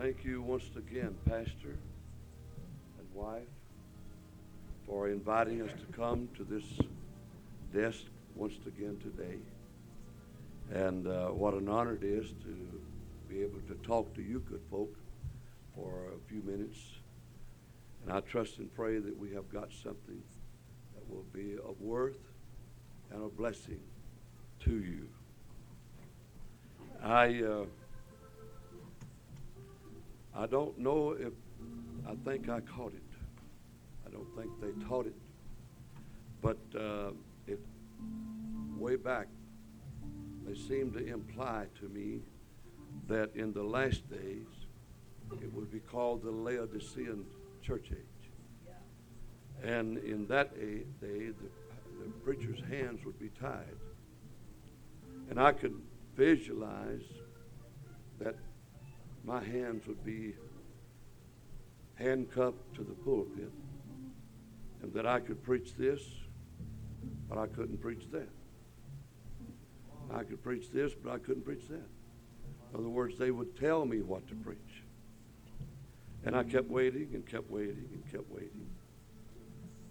Thank you once again, Pastor and wife, for inviting us to come to this desk once again today. And uh, what an honor it is to be able to talk to you good folk for a few minutes. And I trust and pray that we have got something that will be of worth and a blessing to you. I uh, I don't know if I think I caught it. I don't think they taught it, but uh, it way back they seemed to imply to me that in the last days it would be called the Laodicean church age, and in that day the, the preacher's hands would be tied, and I could visualize that my hands would be handcuffed to the pulpit and that I could preach this, but I couldn't preach that. I could preach this, but I couldn't preach that. In other words, they would tell me what to preach. And I kept waiting and kept waiting and kept waiting.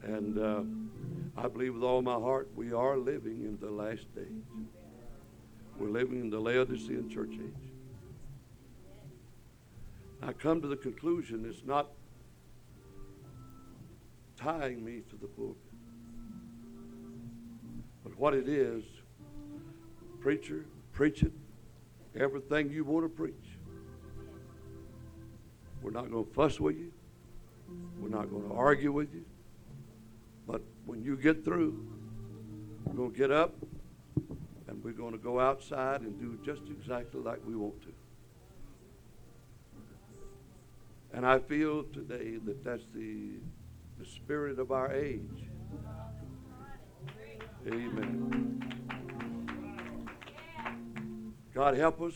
And uh, I believe with all my heart we are living in the last days. We're living in the Laodicean church age. I come to the conclusion it's not tying me to the pulpit. But what it is, preacher, preach it, everything you want to preach. We're not going to fuss with you. We're not going to argue with you. But when you get through, we're going to get up and we're going to go outside and do just exactly like we want to. And I feel today that that's the, the spirit of our age. Amen. God help us,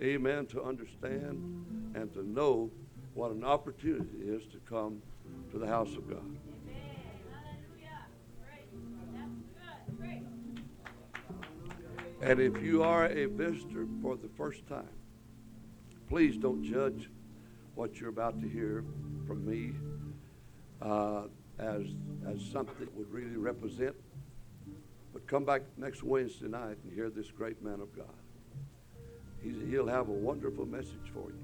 amen, to understand and to know what an opportunity it is to come to the house of God. And if you are a visitor for the first time, please don't judge what you're about to hear from me uh, as, as something that would really represent. But come back next Wednesday night and hear this great man of God. He's, he'll have a wonderful message for you.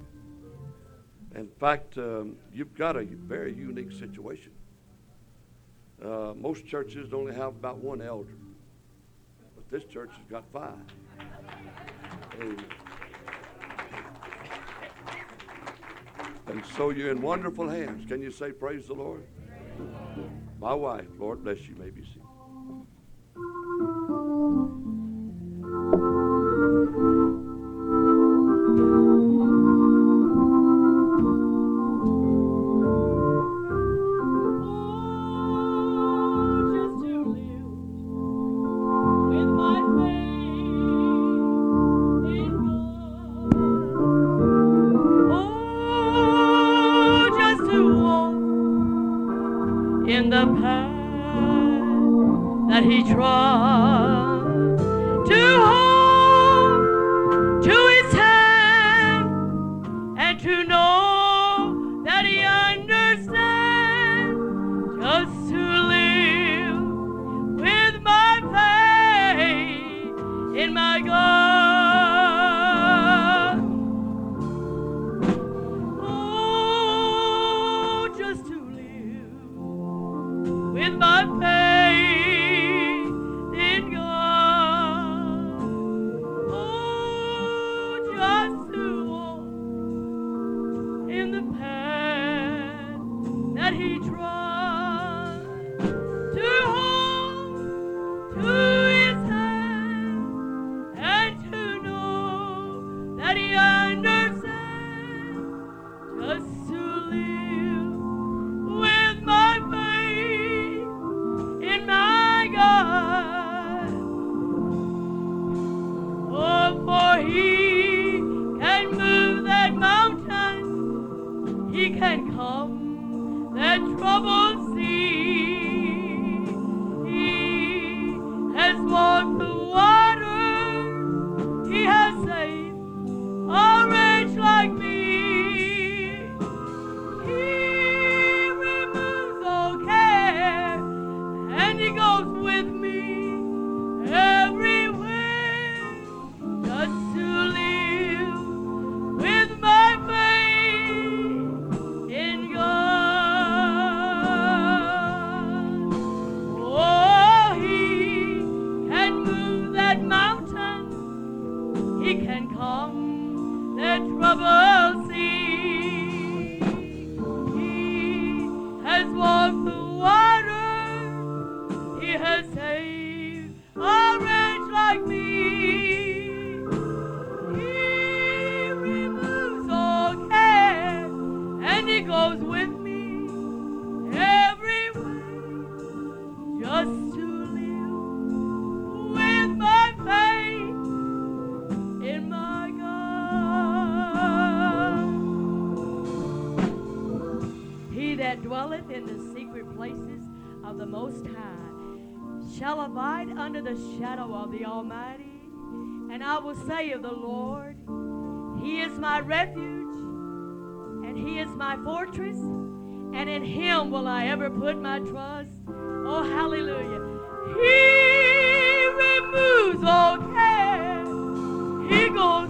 In fact, um, you've got a very unique situation. Uh, most churches only have about one elder. But this church has got five. Amen. And so you're in wonderful hands. Can you say, Praise the Lord? My wife, Lord bless you, may be seated. Shadow of the Almighty. And I will say of the Lord, He is my refuge, and He is my fortress, and in Him will I ever put my trust. Oh, hallelujah. He removes all care. He goes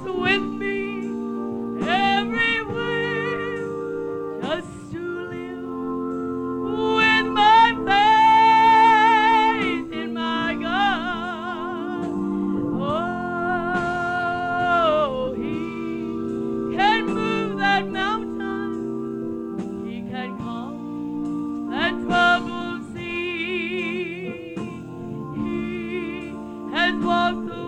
many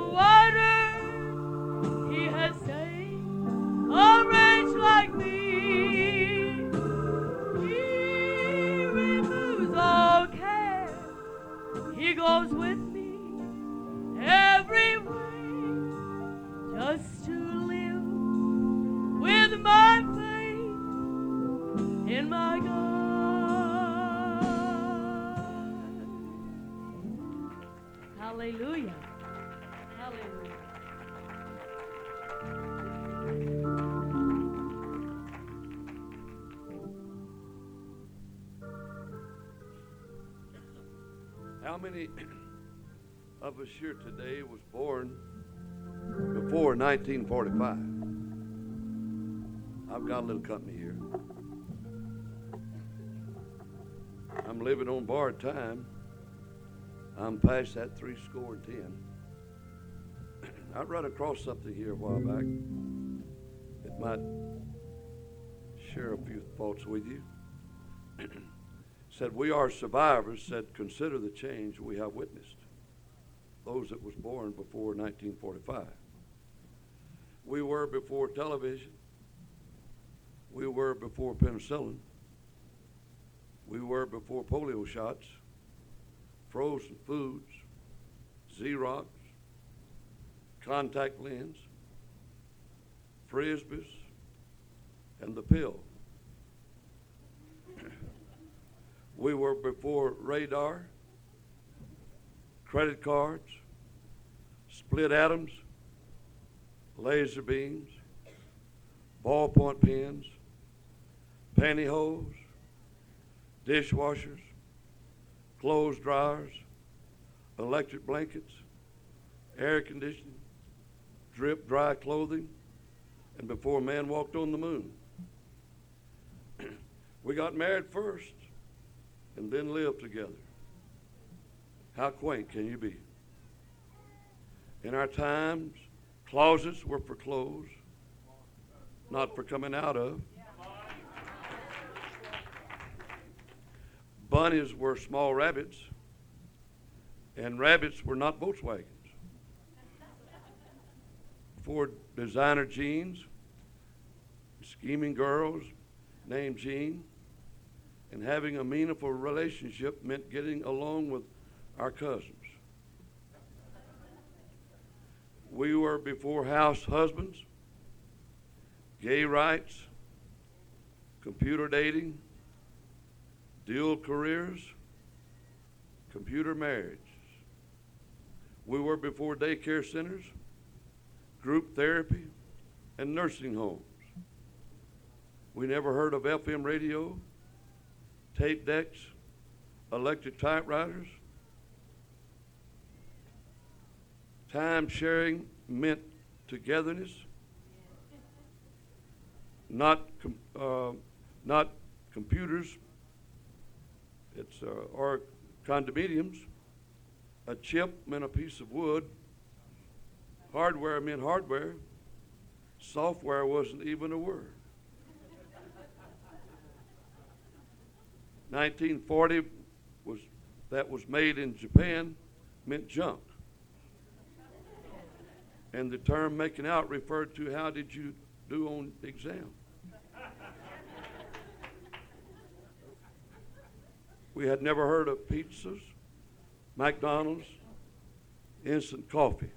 us here today was born before 1945? I've got a little company here. I'm living on borrowed time. I'm past that three score and ten. I run across something here a while back. It might share a few thoughts with you. said, We are survivors, said, Consider the change we have witnessed. Those that was born before 1945. We were before television. We were before penicillin. We were before polio shots, frozen foods, Xerox, contact lens, frisbees, and the pill. We were before radar, credit cards, split atoms, laser beams, ballpoint pens, pantyhose, dishwashers, clothes dryers, electric blankets, air conditioning, drip dry clothing, and before man walked on the moon. we got married first and then lived together. How quaint can you be? In our times, closets were for clothes, not for coming out of. Bunnies were small rabbits, and rabbits were not Volkswagens. For designer jeans, scheming girls named Jean, and having a meaningful relationship meant getting along with our cousins. We were before house husbands, gay rights, computer dating, dual careers, computer marriage. We were before daycare centers, group therapy, and nursing homes. We never heard of FM radio tape decks, electric typewriters, Time sharing meant togetherness, not com- uh, not computers. It's uh, or condominiums. A chip meant a piece of wood. Hardware meant hardware. Software wasn't even a word. 1940 was that was made in Japan meant junk. And the term making out referred to how did you do on exam. We had never heard of pizzas, McDonald's, instant coffee.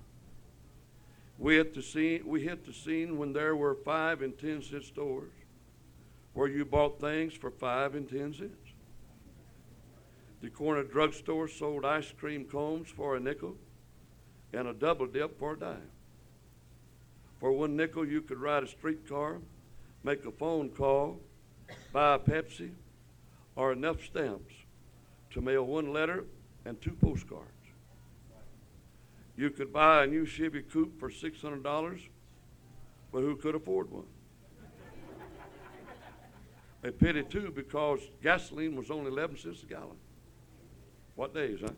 We hit the scene. We hit the scene when there were five and ten cent stores, where you bought things for five and ten cents. The corner drugstore sold ice cream cones for a nickel, and a double dip for a dime. For one nickel, you could ride a streetcar, make a phone call, buy a Pepsi, or enough stamps to mail one letter and two postcards. You could buy a new Chevy Coupe for $600, but who could afford one? A pity, too, because gasoline was only 11 cents a gallon. What days, huh?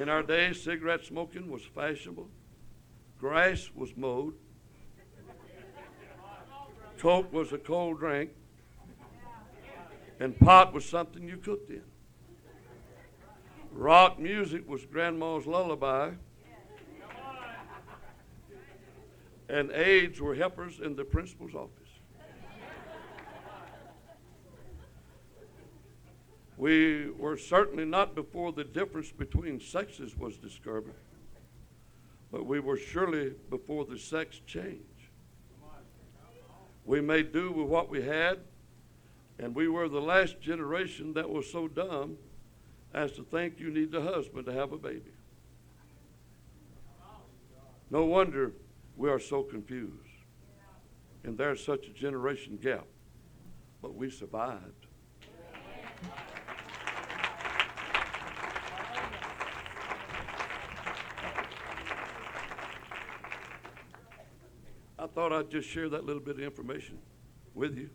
In our days, cigarette smoking was fashionable, grass was mowed, Coke was a cold drink, and pot was something you cooked in. Rock music was grandma's lullaby. And aides were helpers in the principal's office. We were certainly not before the difference between sexes was discovered, but we were surely before the sex change. We made do with what we had, and we were the last generation that was so dumb as to think you need a husband to have a baby. No wonder we are so confused. And there's such a generation gap. But we survived. Thought I'd just share that little bit of information with you.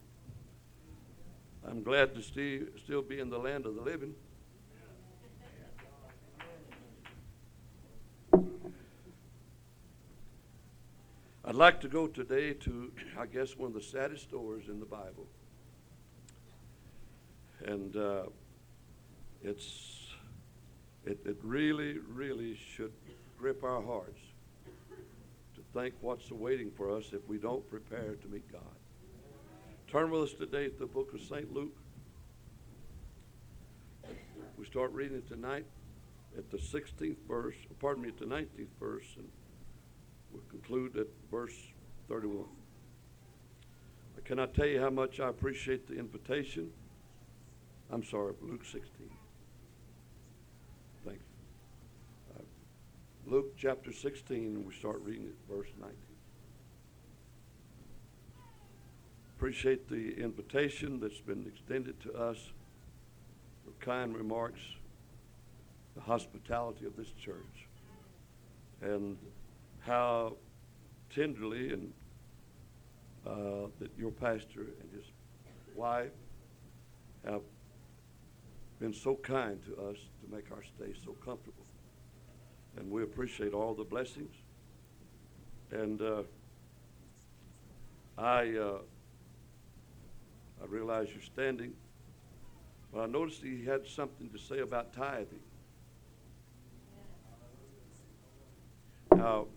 I'm glad to still, still be in the land of the living. I'd like to go today to, I guess, one of the saddest stories in the Bible. And uh, it's, it, it really, really should grip our hearts think what's awaiting for us if we don't prepare to meet God. Turn with us today to the book of St. Luke. We start reading it tonight at the 16th verse, pardon me, at the 19th verse, and we'll conclude at verse 31. I cannot tell you how much I appreciate the invitation. I'm sorry, Luke 16. Thank you. Uh, Luke chapter 16, and we start reading at verse 19. Appreciate the invitation that's been extended to us, the kind remarks, the hospitality of this church, and how tenderly and uh, that your pastor and his wife have been so kind to us to make our stay so comfortable. And we appreciate all the blessings. And uh, I, uh, I realize you're standing, but I noticed he had something to say about tithing. Now,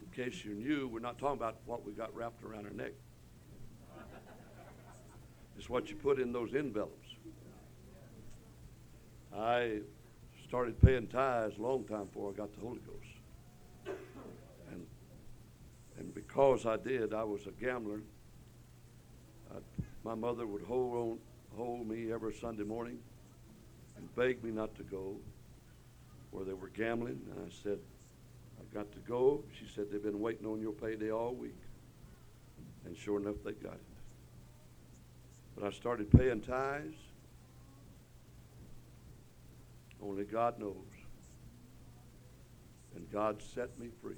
in case you're new, we're not talking about what we got wrapped around our neck. It's what you put in those envelopes. I started paying tithes a long time before I got the Holy Ghost. And, and because I did, I was a gambler. I, my mother would hold, on, hold me every Sunday morning and beg me not to go where they were gambling. And I said, I've got to go. She said, they've been waiting on your payday all week. And sure enough, they got it. But I started paying tithes. Only God knows And God set me free.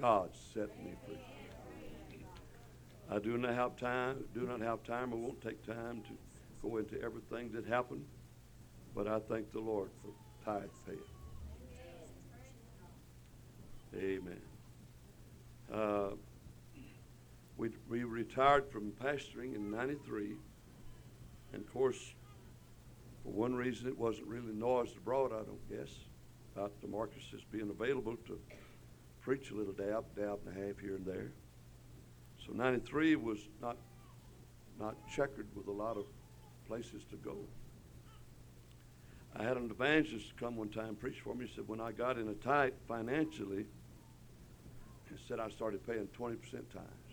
God set me free. I do not have time, do not have time, I won't take time to go into everything that happened, but I thank the Lord for tithe paying. Amen. Uh, we, we retired from pastoring in 93. And of course, for one reason, it wasn't really noised abroad, I don't guess, about Demarcus being available to preach a little dab, dab and a half here and there. So 93 was not, not checkered with a lot of places to go. I had an evangelist come one time preach for me. He said, when I got in a tight financially, he said I started paying 20% tithes.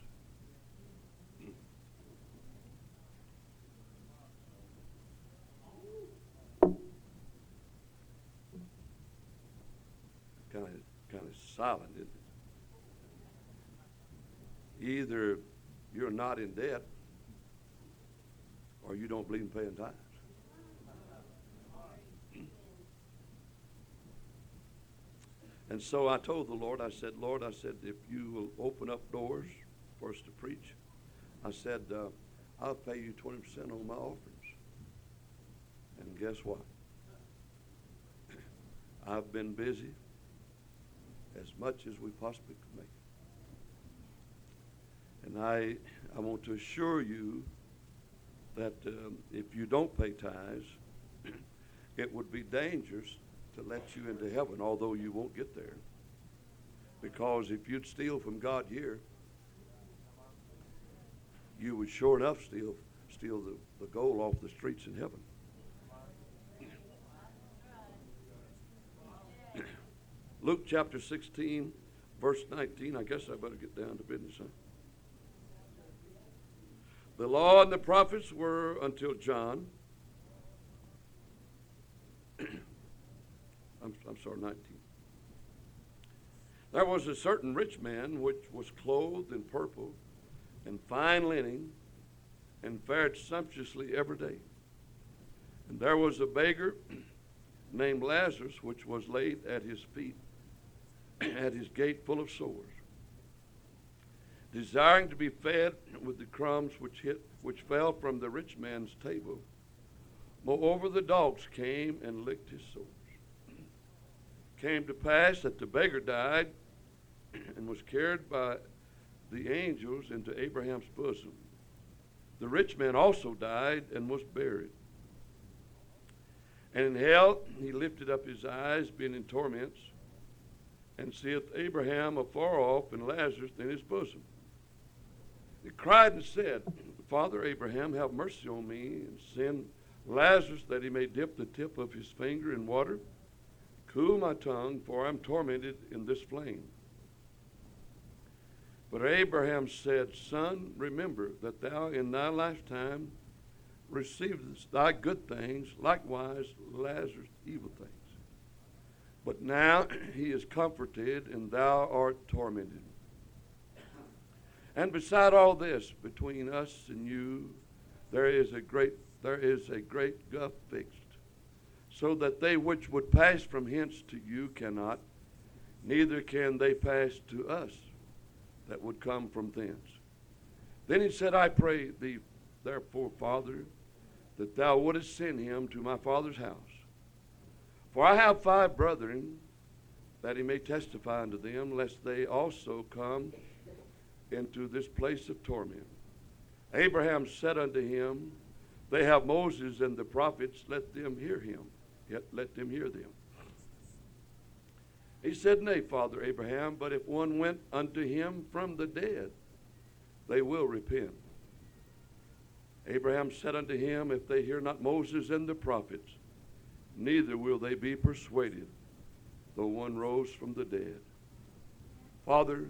Kind of, kind of silent, isn't it? Either you're not in debt, or you don't believe in paying tithes. And so I told the Lord, I said, Lord, I said, if you will open up doors for us to preach, I said, uh, I'll pay you 20% on my offerings. And guess what? I've been busy as much as we possibly could make. And I, I want to assure you that um, if you don't pay tithes, it would be dangerous to let you into heaven, although you won't get there. Because if you'd steal from God here, you would sure enough steal, steal the, the gold off the streets in heaven. Luke chapter 16, verse 19. I guess I better get down to business, huh? The law and the prophets were until John. I'm, I'm sorry, 19. There was a certain rich man which was clothed in purple and fine linen and fared sumptuously every day. And there was a beggar named Lazarus which was laid at his feet at his gate full of sores, desiring to be fed with the crumbs which, hit, which fell from the rich man's table. Moreover, the dogs came and licked his sores. Came to pass that the beggar died and was carried by the angels into Abraham's bosom. The rich man also died and was buried. And in hell he lifted up his eyes, being in torments and seeth Abraham afar off and Lazarus in his bosom. He cried and said, Father Abraham, have mercy on me, and send Lazarus that he may dip the tip of his finger in water, cool my tongue, for I'm tormented in this flame. But Abraham said, Son, remember that thou in thy lifetime receivedst thy good things, likewise Lazarus evil things. But now he is comforted, and thou art tormented. And beside all this, between us and you, there is a great there is a great gulf fixed, so that they which would pass from hence to you cannot, neither can they pass to us that would come from thence. Then he said, I pray thee, therefore, Father, that thou wouldest send him to my father's house. For I have five brethren, that he may testify unto them, lest they also come into this place of torment. Abraham said unto him, They have Moses and the prophets, let them hear him. Yet let them hear them. He said, Nay, Father Abraham, but if one went unto him from the dead, they will repent. Abraham said unto him, If they hear not Moses and the prophets, neither will they be persuaded, though one rose from the dead. Father,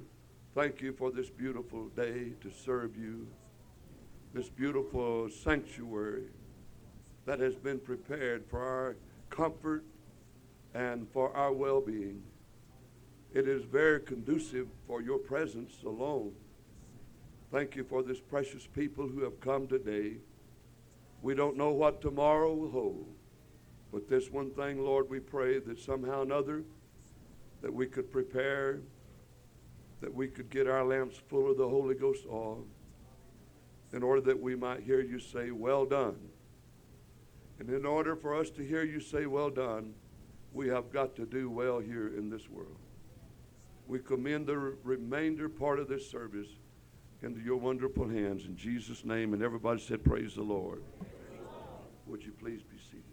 thank you for this beautiful day to serve you, this beautiful sanctuary that has been prepared for our comfort and for our well being. It is very conducive for your presence alone. Thank you for this precious people who have come today. We don't know what tomorrow will hold. But this one thing, Lord, we pray that somehow or another that we could prepare, that we could get our lamps full of the Holy Ghost oil, in order that we might hear you say, Well done. And in order for us to hear you say, Well done, we have got to do well here in this world. We commend the remainder part of this service into your wonderful hands in Jesus' name. And everybody said, Praise the Lord. Would you please be seated?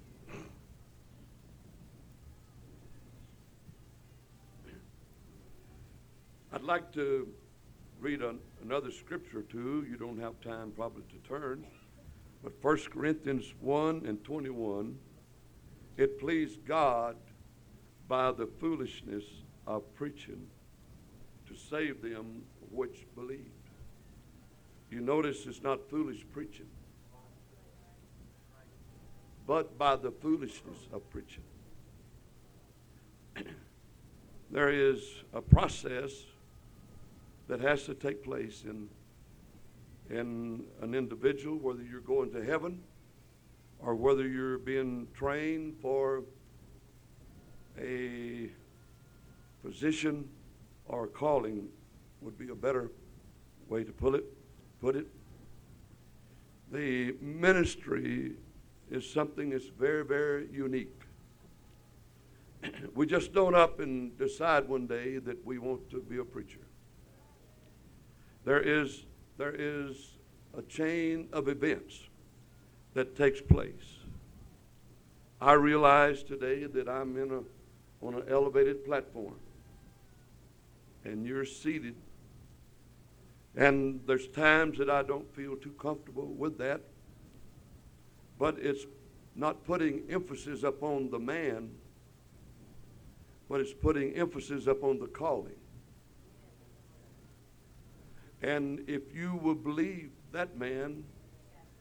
I'd like to read an, another scripture or two. You don't have time probably to turn. But 1 Corinthians 1 and 21, it pleased God by the foolishness of preaching to save them which believed. You notice it's not foolish preaching, but by the foolishness of preaching. there is a process that has to take place in, in an individual, whether you're going to heaven or whether you're being trained for a position or calling would be a better way to put it. Put it. The ministry is something that's very, very unique. we just don't up and decide one day that we want to be a preacher. There is there is a chain of events that takes place. I realize today that I'm in a on an elevated platform and you're seated. And there's times that I don't feel too comfortable with that. But it's not putting emphasis upon the man, but it's putting emphasis upon the calling. And if you will believe that man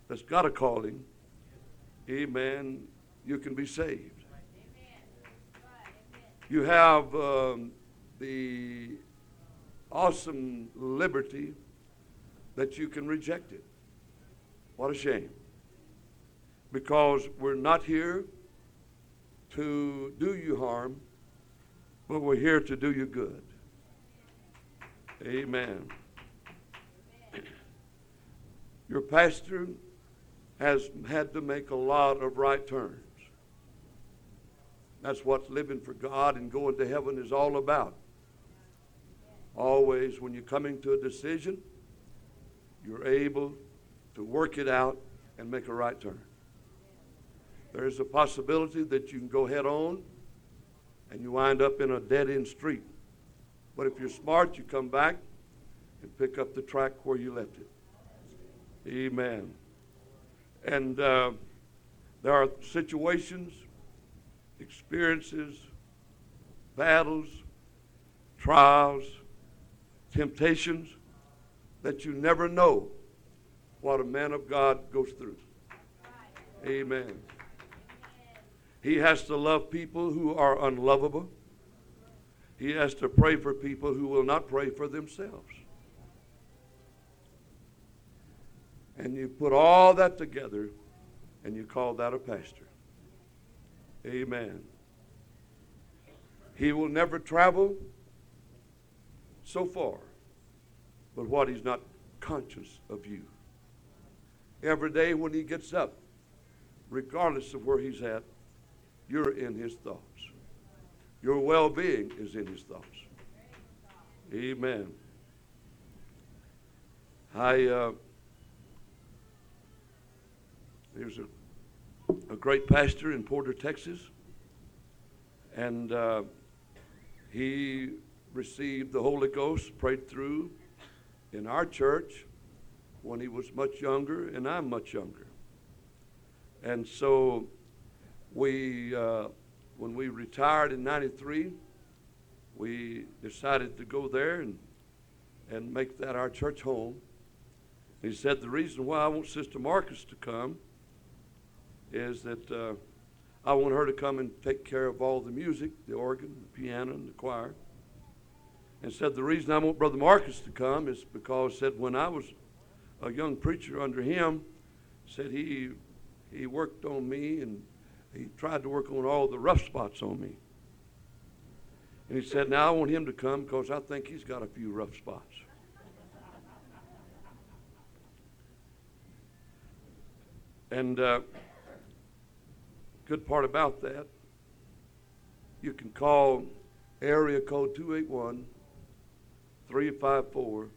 that's got a calling, amen, you can be saved. You have um, the awesome liberty that you can reject it. What a shame. Because we're not here to do you harm, but we're here to do you good. Amen. Your pastor has had to make a lot of right turns. That's what living for God and going to heaven is all about. Always, when you're coming to a decision, you're able to work it out and make a right turn. There is a possibility that you can go head on and you wind up in a dead end street. But if you're smart, you come back and pick up the track where you left it. Amen. And uh, there are situations, experiences, battles, trials, temptations that you never know what a man of God goes through. Amen. He has to love people who are unlovable. He has to pray for people who will not pray for themselves. And you put all that together and you call that a pastor. Amen. He will never travel so far, but what he's not conscious of you. Every day when he gets up, regardless of where he's at, you're in his thoughts. Your well being is in his thoughts. Amen. I, uh, there's a, a great pastor in Porter, Texas, and uh, he received the Holy Ghost, prayed through in our church when he was much younger, and I'm much younger. And so we, uh, when we retired in 93, we decided to go there and, and make that our church home. He said, The reason why I want Sister Marcus to come is that uh, I want her to come and take care of all the music, the organ, the piano, and the choir and said the reason I want Brother Marcus to come is because said when I was a young preacher under him, said he he worked on me and he tried to work on all the rough spots on me. And he said, Now I want him to come because I think he's got a few rough spots. And uh, good part about that, you can call area code 281 354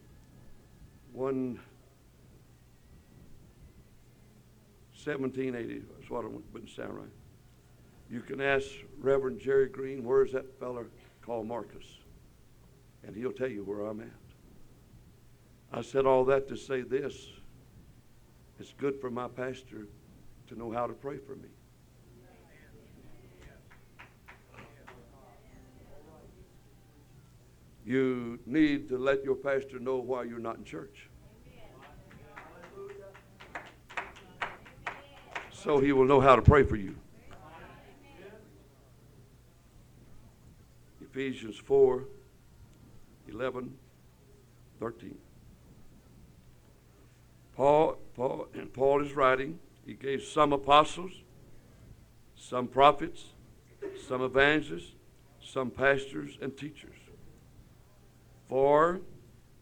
1780. That's what I wouldn't sound right. You can ask Reverend Jerry Green, where's that feller called Marcus? And he'll tell you where I'm at. I said all that to say this. It's good for my pastor to know how to pray for me. You need to let your pastor know why you're not in church. So he will know how to pray for you. Ephesians 4 11, 13. Paul, Paul, and Paul is writing, he gave some apostles, some prophets, some evangelists, some pastors and teachers for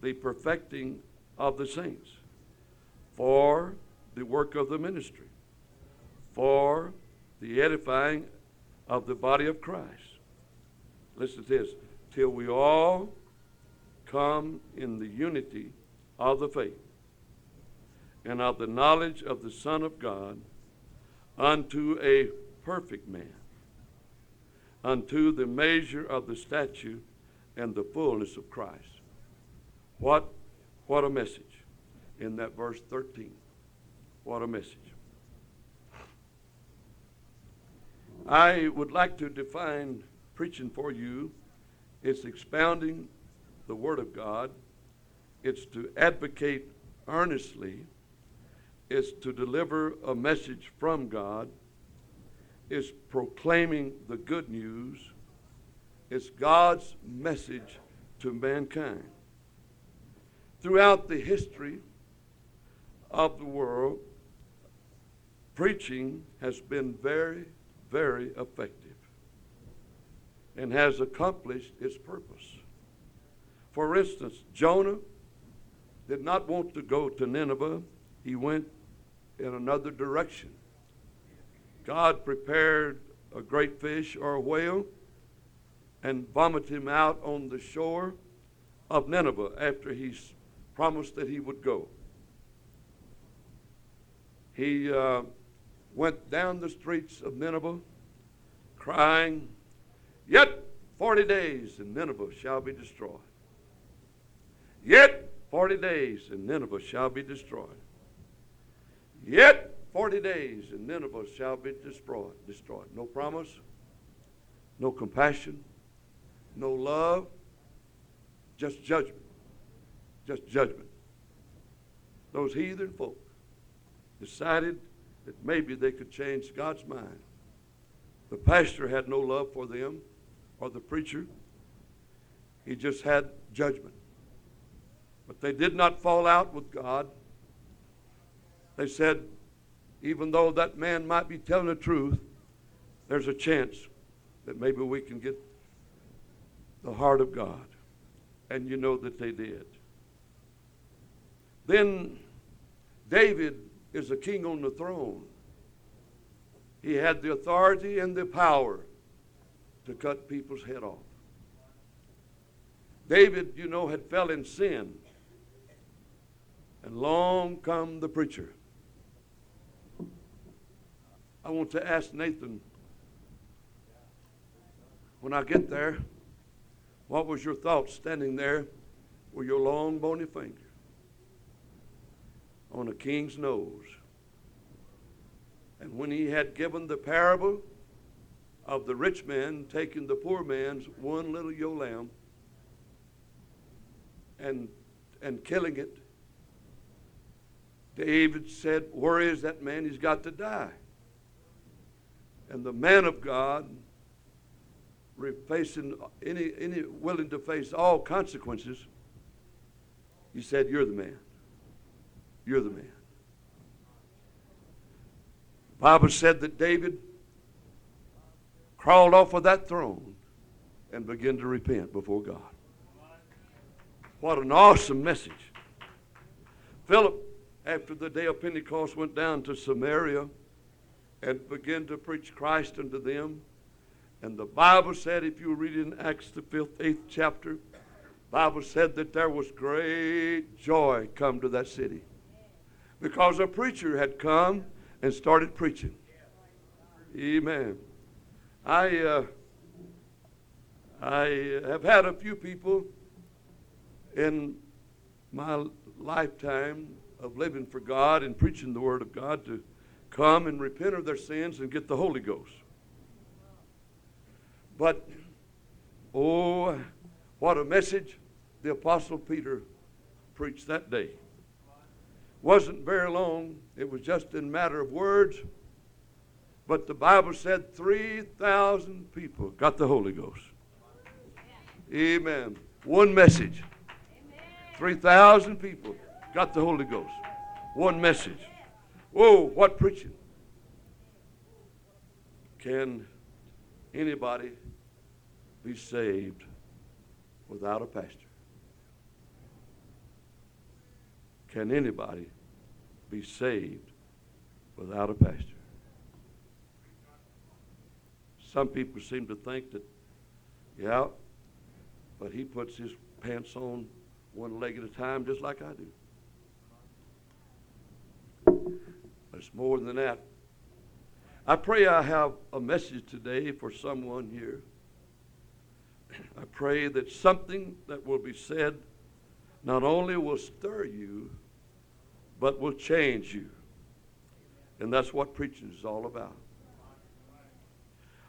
the perfecting of the saints, for the work of the ministry, for the edifying of the body of Christ. Listen to this till we all come in the unity of the faith and of the knowledge of the Son of God unto a perfect man, unto the measure of the stature and the fullness of Christ. What, what a message in that verse 13. What a message. I would like to define preaching for you. It's expounding the Word of God. It's to advocate earnestly it's to deliver a message from God, it's proclaiming the good news, is God's message to mankind. Throughout the history of the world, preaching has been very, very effective and has accomplished its purpose. For instance, Jonah did not want to go to Nineveh, he went in another direction. God prepared a great fish or a whale and vomited him out on the shore of Nineveh after he promised that he would go. He uh, went down the streets of Nineveh crying, Yet 40 days and Nineveh shall be destroyed. Yet 40 days and Nineveh shall be destroyed. Yet 40 days and Nineveh shall be destroyed. destroyed. No promise, no compassion, no love, just judgment. Just judgment. Those heathen folk decided that maybe they could change God's mind. The pastor had no love for them or the preacher. He just had judgment. But they did not fall out with God. They said, even though that man might be telling the truth, there's a chance that maybe we can get the heart of God. And you know that they did. Then David is a king on the throne. He had the authority and the power to cut people's head off. David, you know, had fell in sin. And long come the preacher I want to ask Nathan when I get there, what was your thought standing there with your long bony finger on a king's nose? And when he had given the parable of the rich man taking the poor man's one little ewe lamb and, and killing it, David said, Where is that man? He's got to die. And the man of God, facing any, any willing to face all consequences, he said, You're the man. You're the man. The Bible said that David crawled off of that throne and began to repent before God. What an awesome message. Philip, after the day of Pentecost, went down to Samaria and began to preach Christ unto them. And the Bible said, if you read in Acts the fifth, eighth chapter, Bible said that there was great joy come to that city because a preacher had come and started preaching. Amen. I uh, I have had a few people in my lifetime of living for God and preaching the Word of God to come and repent of their sins and get the Holy Ghost. But, oh, what a message the Apostle Peter preached that day. Wasn't very long, it was just in matter of words. But the Bible said 3,000 people got the Holy Ghost. Amen. One message. 3,000 people got the Holy Ghost. One message. Whoa, what preaching? Can anybody be saved without a pastor? Can anybody be saved without a pastor? Some people seem to think that, yeah, but he puts his pants on one leg at a time just like I do. But It's more than that. I pray I have a message today for someone here. I pray that something that will be said not only will stir you, but will change you. And that's what preaching is all about.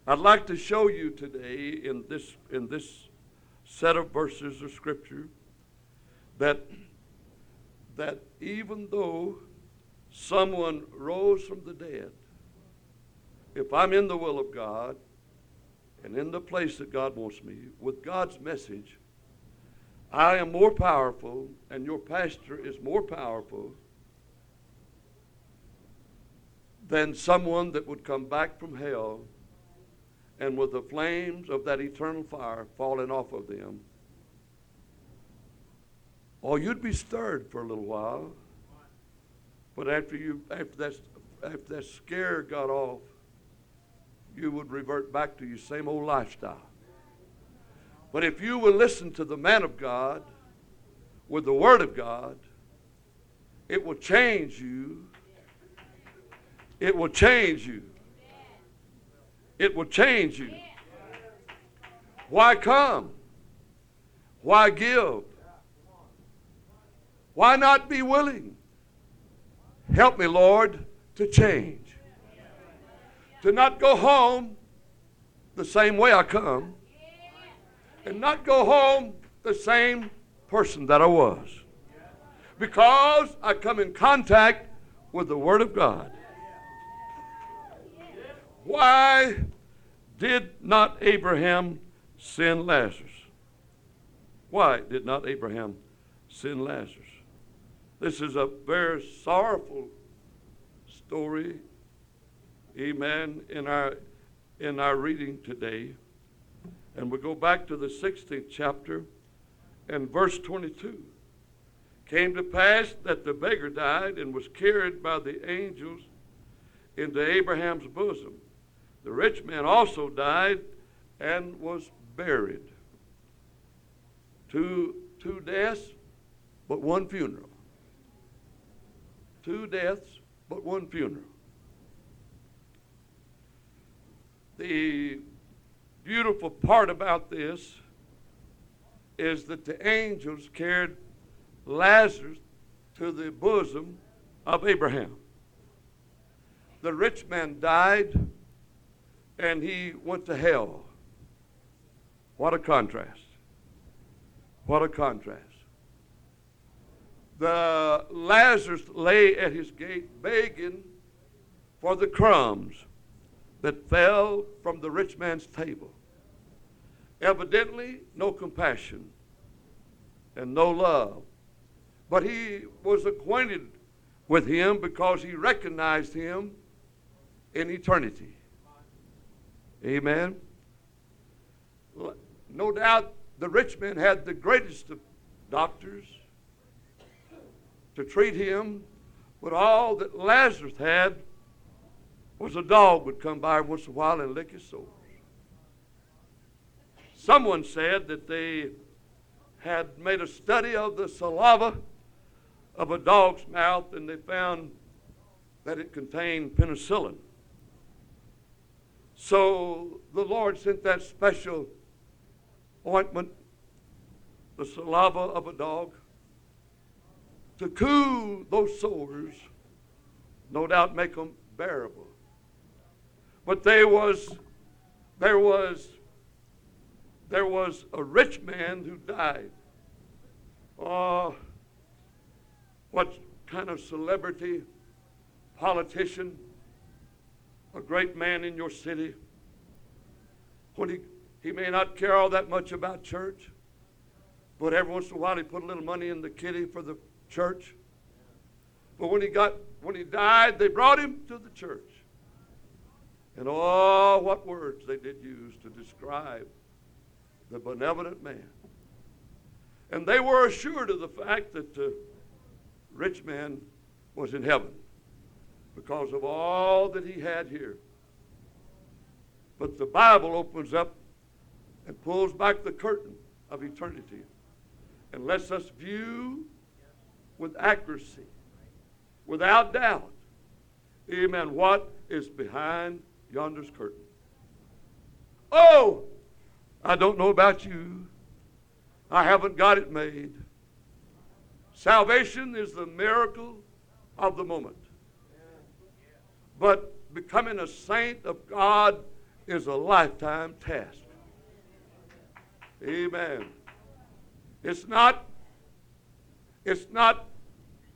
I'd like to show you today in this, in this set of verses of Scripture that, that even though someone rose from the dead, if I'm in the will of God and in the place that God wants me, with God's message, I am more powerful and your pastor is more powerful than someone that would come back from hell and with the flames of that eternal fire falling off of them. Or you'd be stirred for a little while. But after you after that after that scare got off, you would revert back to your same old lifestyle. But if you will listen to the man of God with the word of God, it will change you. It will change you. It will change you. Why come? Why give? Why not be willing? Help me, Lord, to change. To not go home the same way I come, and not go home the same person that I was. Because I come in contact with the Word of God. Why did not Abraham send Lazarus? Why did not Abraham send Lazarus? This is a very sorrowful story, amen, in our, in our reading today. And we go back to the 16th chapter and verse 22. Came to pass that the beggar died and was carried by the angels into Abraham's bosom. The rich man also died and was buried. Two, two deaths, but one funeral. Two deaths, but one funeral. The beautiful part about this is that the angels carried Lazarus to the bosom of Abraham. The rich man died and he went to hell. What a contrast. What a contrast the Lazarus lay at his gate begging for the crumbs that fell from the rich man's table. Evidently, no compassion and no love. But he was acquainted with him because he recognized him in eternity. Amen. no doubt the rich man had the greatest of doctors to treat him, but all that Lazarus had was a dog would come by once in a while and lick his sores. Someone said that they had made a study of the saliva of a dog's mouth and they found that it contained penicillin. So the Lord sent that special ointment, the saliva of a dog, to cool those sores, no doubt make them bearable. But there was, there was, there was a rich man who died. Oh, what kind of celebrity, politician, a great man in your city, when he, he may not care all that much about church, but every once in a while he put a little money in the kitty for the church. But when he got when he died, they brought him to the church. And oh, what words they did use to describe the benevolent man. And they were assured of the fact that the rich man was in heaven because of all that he had here. But the Bible opens up and pulls back the curtain of eternity and lets us view with accuracy, without doubt, amen, what is behind yonder's curtain. Oh, I don't know about you. I haven't got it made. Salvation is the miracle of the moment. But becoming a saint of God is a lifetime task. Amen. It's not it's not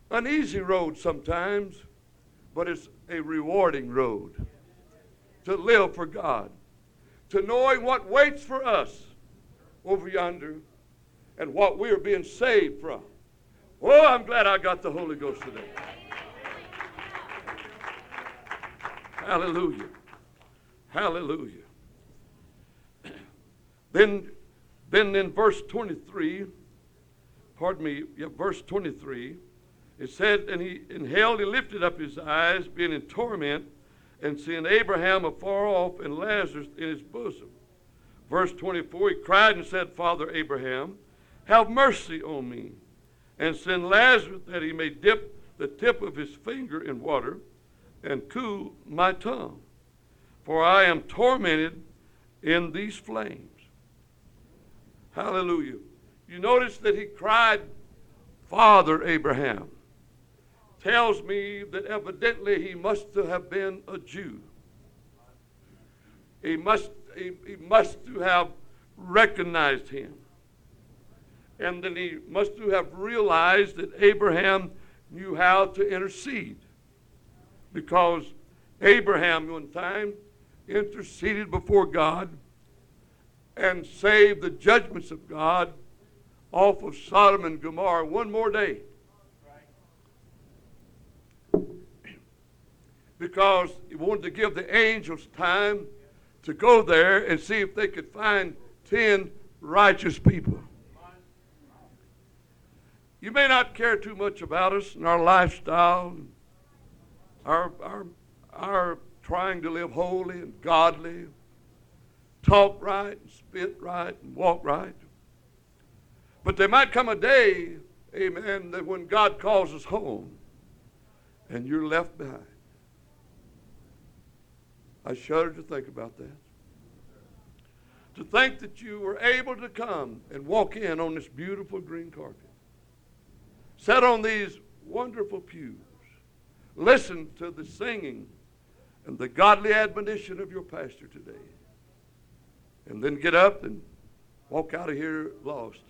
an easy road sometimes, but it's a rewarding road to live for God, to knowing what waits for us over yonder and what we are being saved from. Oh, I'm glad I got the Holy Ghost today. Hallelujah. Hallelujah. Then, then in verse 23, pardon me, yeah, verse 23, it said, And he inhaled, he lifted up his eyes, being in torment, and seeing Abraham afar off and Lazarus in his bosom. Verse 24, he cried and said, Father Abraham, have mercy on me, and send Lazarus that he may dip the tip of his finger in water and cool my tongue, for I am tormented in these flames. Hallelujah. You notice that he cried, Father Abraham. Tells me that evidently he must have been a Jew. He must, he, he must have recognized him. And then he must have realized that Abraham knew how to intercede because Abraham, one time, interceded before God and saved the judgments of God off of Sodom and Gomorrah one more day. Because he wanted to give the angels time to go there and see if they could find 10 righteous people. You may not care too much about us and our lifestyle our, our, our trying to live holy and godly, talk right and spit right and walk right. But there might come a day, amen, that when God calls us home and you're left behind. I shudder to think about that. To think that you were able to come and walk in on this beautiful green carpet, sit on these wonderful pews, Listen to the singing and the godly admonition of your pastor today. And then get up and walk out of here lost,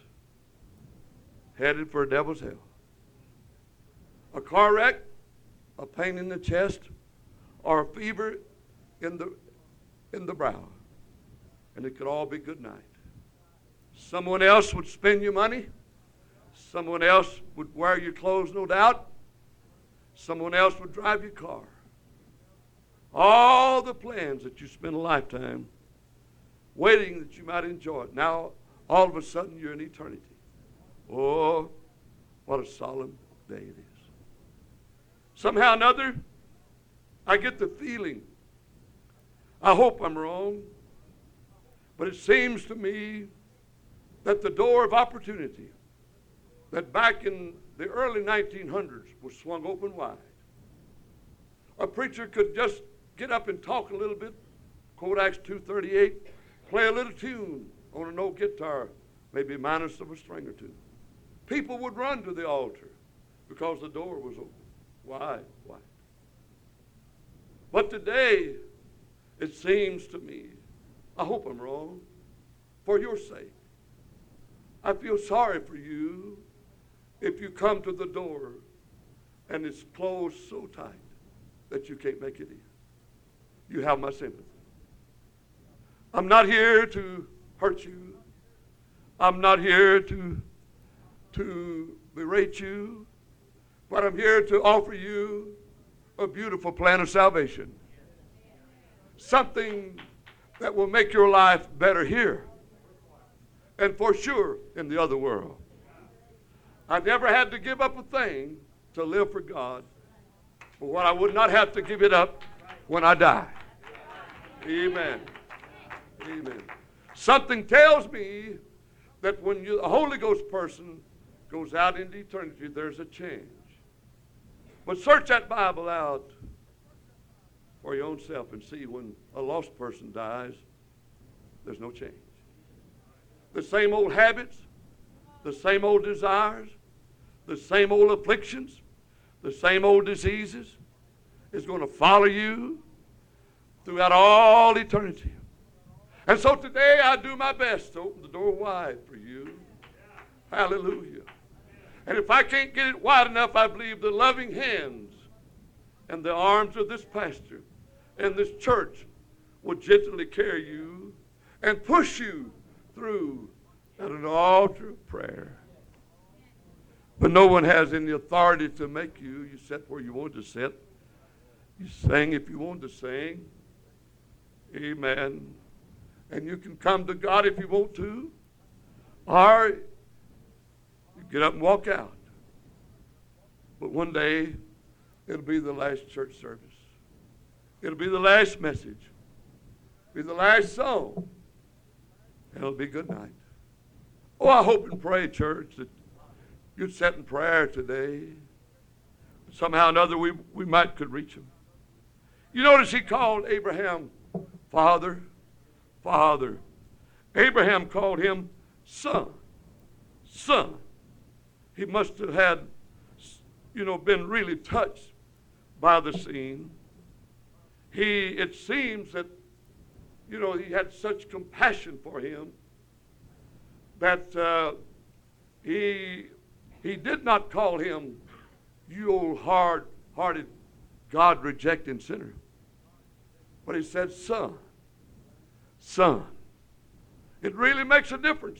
headed for a devil's hell. A car wreck, a pain in the chest, or a fever in the, in the brow. And it could all be good night. Someone else would spend your money. Someone else would wear your clothes, no doubt. Someone else would drive your car. All the plans that you spent a lifetime waiting that you might enjoy it. Now, all of a sudden, you're in eternity. Oh, what a solemn day it is. Somehow or another, I get the feeling, I hope I'm wrong, but it seems to me that the door of opportunity that back in the early 1900s was swung open wide. A preacher could just get up and talk a little bit, quote Acts 2.38, play a little tune on an old guitar, maybe minus of a string or two. People would run to the altar because the door was open. Wide, wide. But today, it seems to me, I hope I'm wrong, for your sake, I feel sorry for you if you come to the door and it's closed so tight that you can't make it in. You have my sympathy. I'm not here to hurt you. I'm not here to, to berate you, but I'm here to offer you a beautiful plan of salvation. Something that will make your life better here and for sure in the other world. I never had to give up a thing to live for God, but what I would not have to give it up when I die. Amen. Amen. Something tells me that when you, a Holy Ghost person goes out into eternity, there's a change. But search that Bible out for your own self and see when a lost person dies, there's no change. The same old habits, the same old desires, the same old afflictions, the same old diseases is going to follow you throughout all eternity. And so today I do my best to open the door wide for you. Hallelujah. And if I can't get it wide enough, I believe the loving hands and the arms of this pastor and this church will gently carry you and push you through at an altar of prayer. But no one has any authority to make you. You sit where you want to sit. You sing if you want to sing. Amen. And you can come to God if you want to. Or you get up and walk out. But one day, it'll be the last church service. It'll be the last message. It'll Be the last song. It'll be good night. Oh, I hope and pray, church, that you'd sit in prayer today. Somehow or another, we, we might could reach him. You notice he called Abraham father, father. Abraham called him son, son. He must have had, you know, been really touched by the scene. He, it seems that, you know, he had such compassion for him that uh, he, he did not call him, you old hard hearted, God rejecting sinner. But he said, son, son. It really makes a difference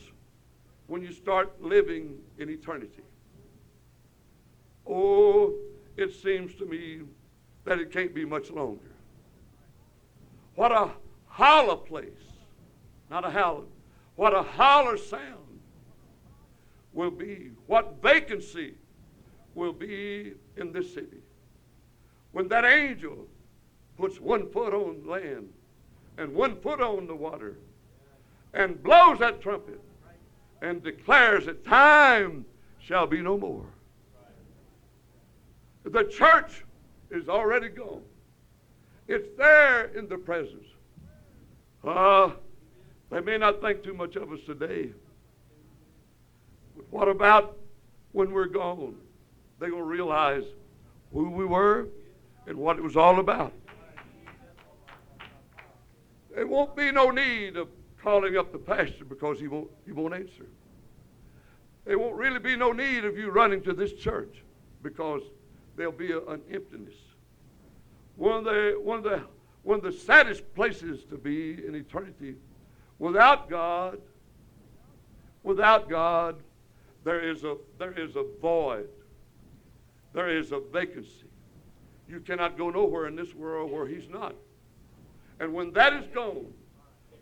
when you start living in eternity. Oh, it seems to me that it can't be much longer. What a hollow place, not a hallowed, what a holler sound will be, what vacancy will be in this city. When that angel puts one foot on land and one foot on the water and blows that trumpet and declares that time shall be no more. The church is already gone. It's there in the presence. Ah, uh, they may not think too much of us today. But what about when we're gone? Going to realize who we were and what it was all about. There won't be no need of calling up the pastor because he won't, he won't answer. There won't really be no need of you running to this church because there'll be a, an emptiness. One of, the, one, of the, one of the saddest places to be in eternity Without God, without God, there is a, there is a void. There is a vacancy. You cannot go nowhere in this world where He's not. And when that is gone,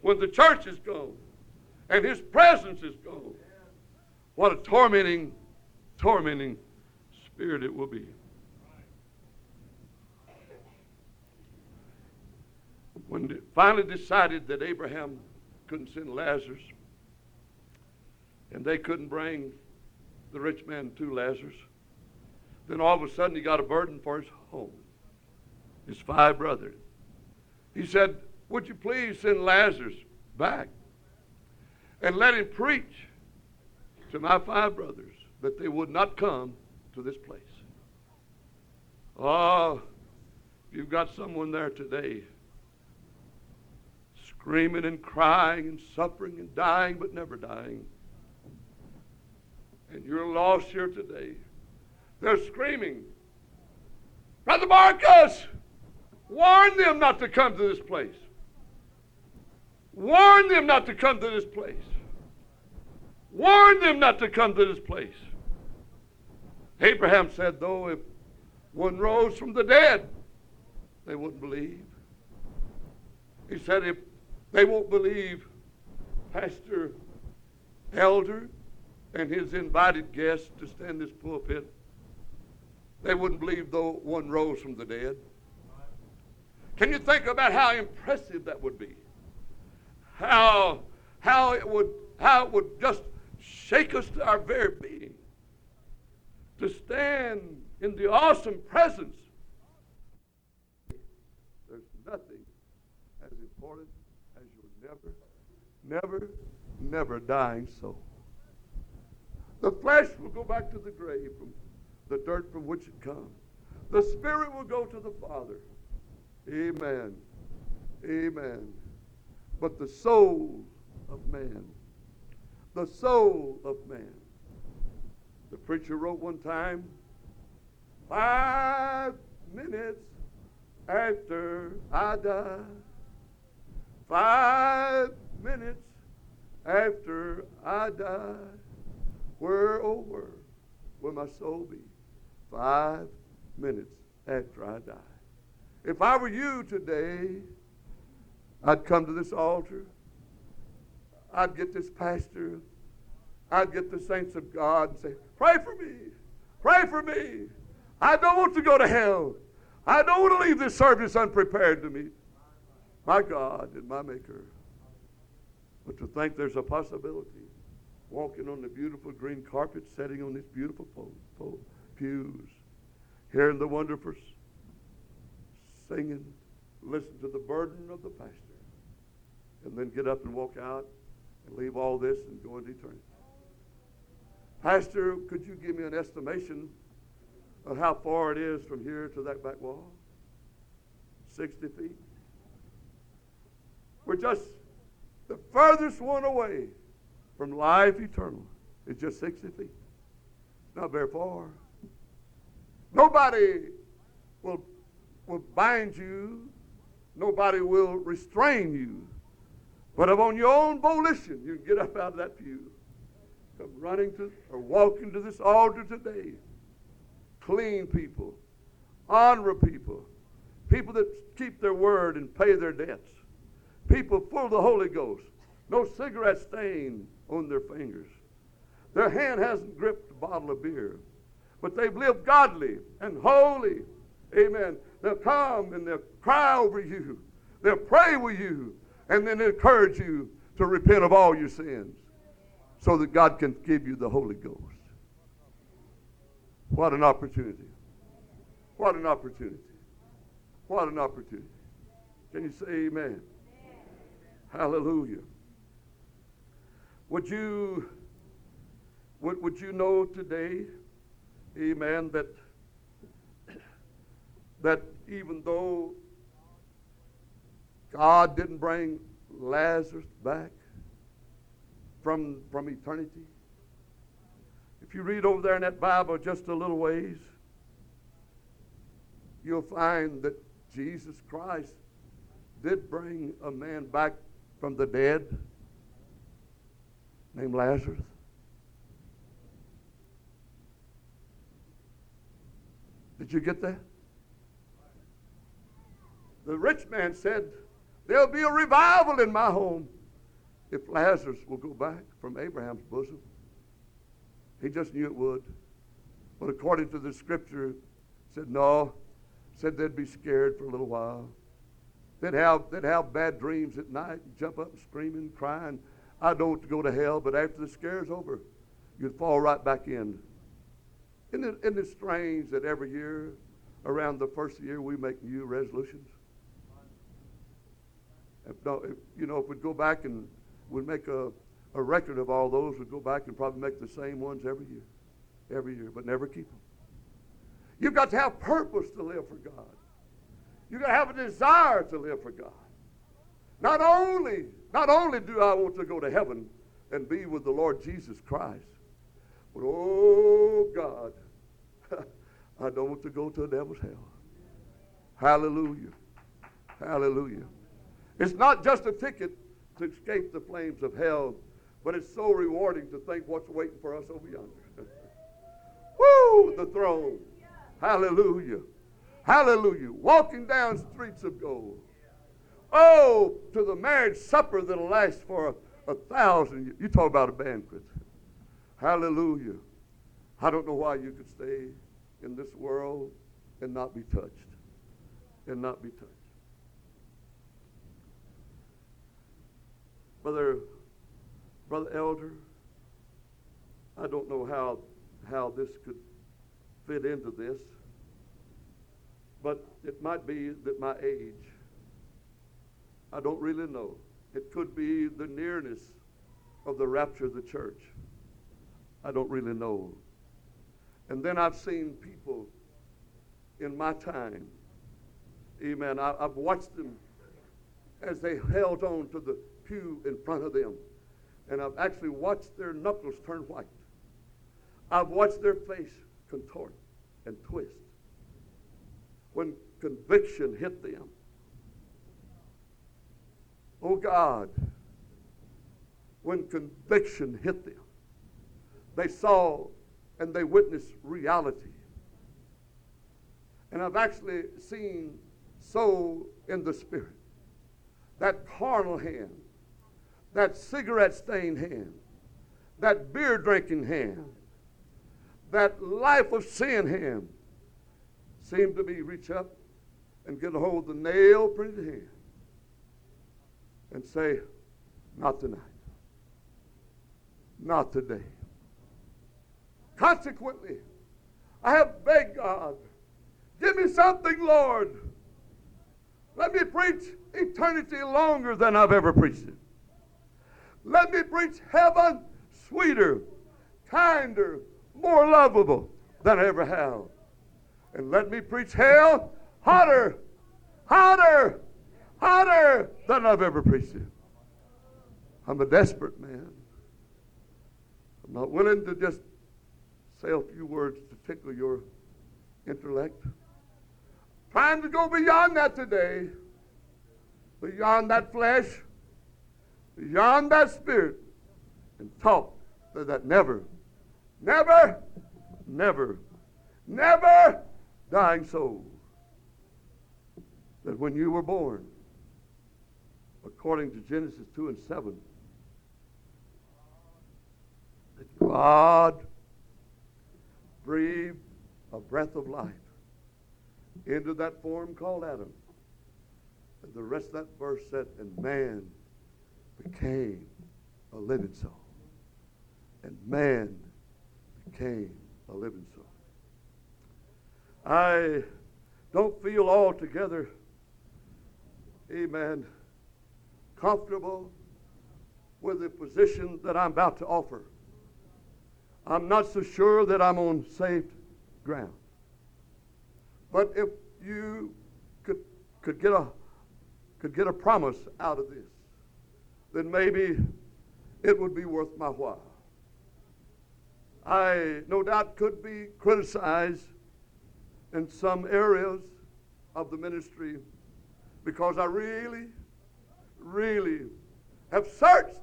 when the church is gone and his presence is gone. What a tormenting, tormenting spirit it will be. When they finally decided that Abraham couldn't send Lazarus and they couldn't bring the rich man to Lazarus, then all of a sudden he got a burden for his home, his five brothers. He said, Would you please send Lazarus back and let him preach to my five brothers that they would not come to this place? Oh, you've got someone there today screaming and crying and suffering and dying, but never dying. And you're lost here today. They're screaming, Brother Marcus, warn them not to come to this place. Warn them not to come to this place. Warn them not to come to this place. Abraham said, though, if one rose from the dead, they wouldn't believe. He said, if they won't believe Pastor Elder and his invited guests to stand this pulpit, they wouldn't believe though one rose from the dead. Can you think about how impressive that would be? How how it would how it would just shake us to our very being to stand in the awesome presence. There's nothing as important as your never, never, dying soul. The flesh will go back to the grave from the dirt from which it comes. The spirit will go to the Father. Amen. Amen. But the soul of man, the soul of man. The preacher wrote one time, five minutes after I die, five minutes after I die, where, oh, where will my soul be? Five minutes after I die. If I were you today, I'd come to this altar. I'd get this pastor. I'd get the saints of God and say, Pray for me. Pray for me. I don't want to go to hell. I don't want to leave this service unprepared to meet my God and my Maker. But to think there's a possibility walking on the beautiful green carpet, sitting on these beautiful po- po- pews, hearing the wonderful singing, listen to the burden of the pastor, and then get up and walk out and leave all this and go into eternity. Pastor, could you give me an estimation of how far it is from here to that back wall? 60 feet. We're just the furthest one away from life eternal. is just 60 feet. Not very far. Nobody will, will bind you. Nobody will restrain you. But if on your own volition you can get up out of that pew, come running to or walking to this altar today, clean people, honor people, people that keep their word and pay their debts, people full of the Holy Ghost, no cigarette stain on their fingers. Their hand hasn't gripped a bottle of beer, but they've lived godly and holy. Amen. They'll come and they'll cry over you. They'll pray with you and then encourage you to repent of all your sins so that God can give you the Holy Ghost. What an opportunity. What an opportunity. What an opportunity. Can you say amen? Hallelujah. Would you would, would you know today, amen, that that even though God didn't bring Lazarus back from, from eternity. If you read over there in that Bible just a little ways, you'll find that Jesus Christ did bring a man back from the dead named Lazarus. Did you get that? The rich man said, There'll be a revival in my home if Lazarus will go back from Abraham's bosom. He just knew it would. But according to the scripture, said no, said they'd be scared for a little while. They'd have, they'd have bad dreams at night and jump up screaming, crying, I don't want to go to hell, but after the scare's over, you'd fall right back in. Isn't it, isn't it strange that every year, around the first year, we make new resolutions? If, no, if, you know, if we'd go back and we'd make a, a record of all those, we'd go back and probably make the same ones every year, every year, but never keep them. You've got to have purpose to live for God. You've got to have a desire to live for God. Not only, not only do I want to go to heaven and be with the Lord Jesus Christ, but oh God, I don't want to go to a devil's hell. Hallelujah. Hallelujah. It's not just a ticket to escape the flames of hell, but it's so rewarding to think what's waiting for us over yonder. Woo! The throne. Hallelujah. Hallelujah. Walking down streets of gold. Oh, to the marriage supper that'll last for a, a thousand years. You talk about a banquet. Hallelujah. I don't know why you could stay in this world and not be touched. And not be touched. Brother, Brother Elder, I don't know how, how this could fit into this, but it might be that my age, I don't really know. It could be the nearness of the rapture of the church. I don't really know. And then I've seen people in my time, amen, I, have watched them as they held on to the pew in front of them. And I've actually watched their knuckles turn white. I've watched their face contort and twist when conviction hit them. Oh God, when conviction hit them, they saw and they witnessed reality. And I've actually seen so in the spirit that carnal hand that cigarette stained hand, that beer drinking hand, that life of sin hand seemed to be reach up and get a hold of the nail printed hand and say, Not tonight. Not today. Consequently, I have begged God, give me something, Lord. Let me preach eternity longer than I've ever preached it. Let me preach heaven sweeter, kinder, more lovable than I ever have. And let me preach hell hotter, hotter, hotter than I've ever preached it. I'm a desperate man. I'm not willing to just say a few words to tickle your intellect. Trying to go beyond that today, beyond that flesh beyond that spirit and talk to that never, never, never, never dying soul. That when you were born, according to Genesis 2 and 7, that God breathed a breath of life into that form called Adam. And the rest of that verse said, and man became a living soul. And man became a living soul. I don't feel altogether, amen, comfortable with the position that I'm about to offer. I'm not so sure that I'm on safe ground. But if you could, could, get a, could get a promise out of this, then maybe it would be worth my while. I no doubt could be criticized in some areas of the ministry because I really, really have searched,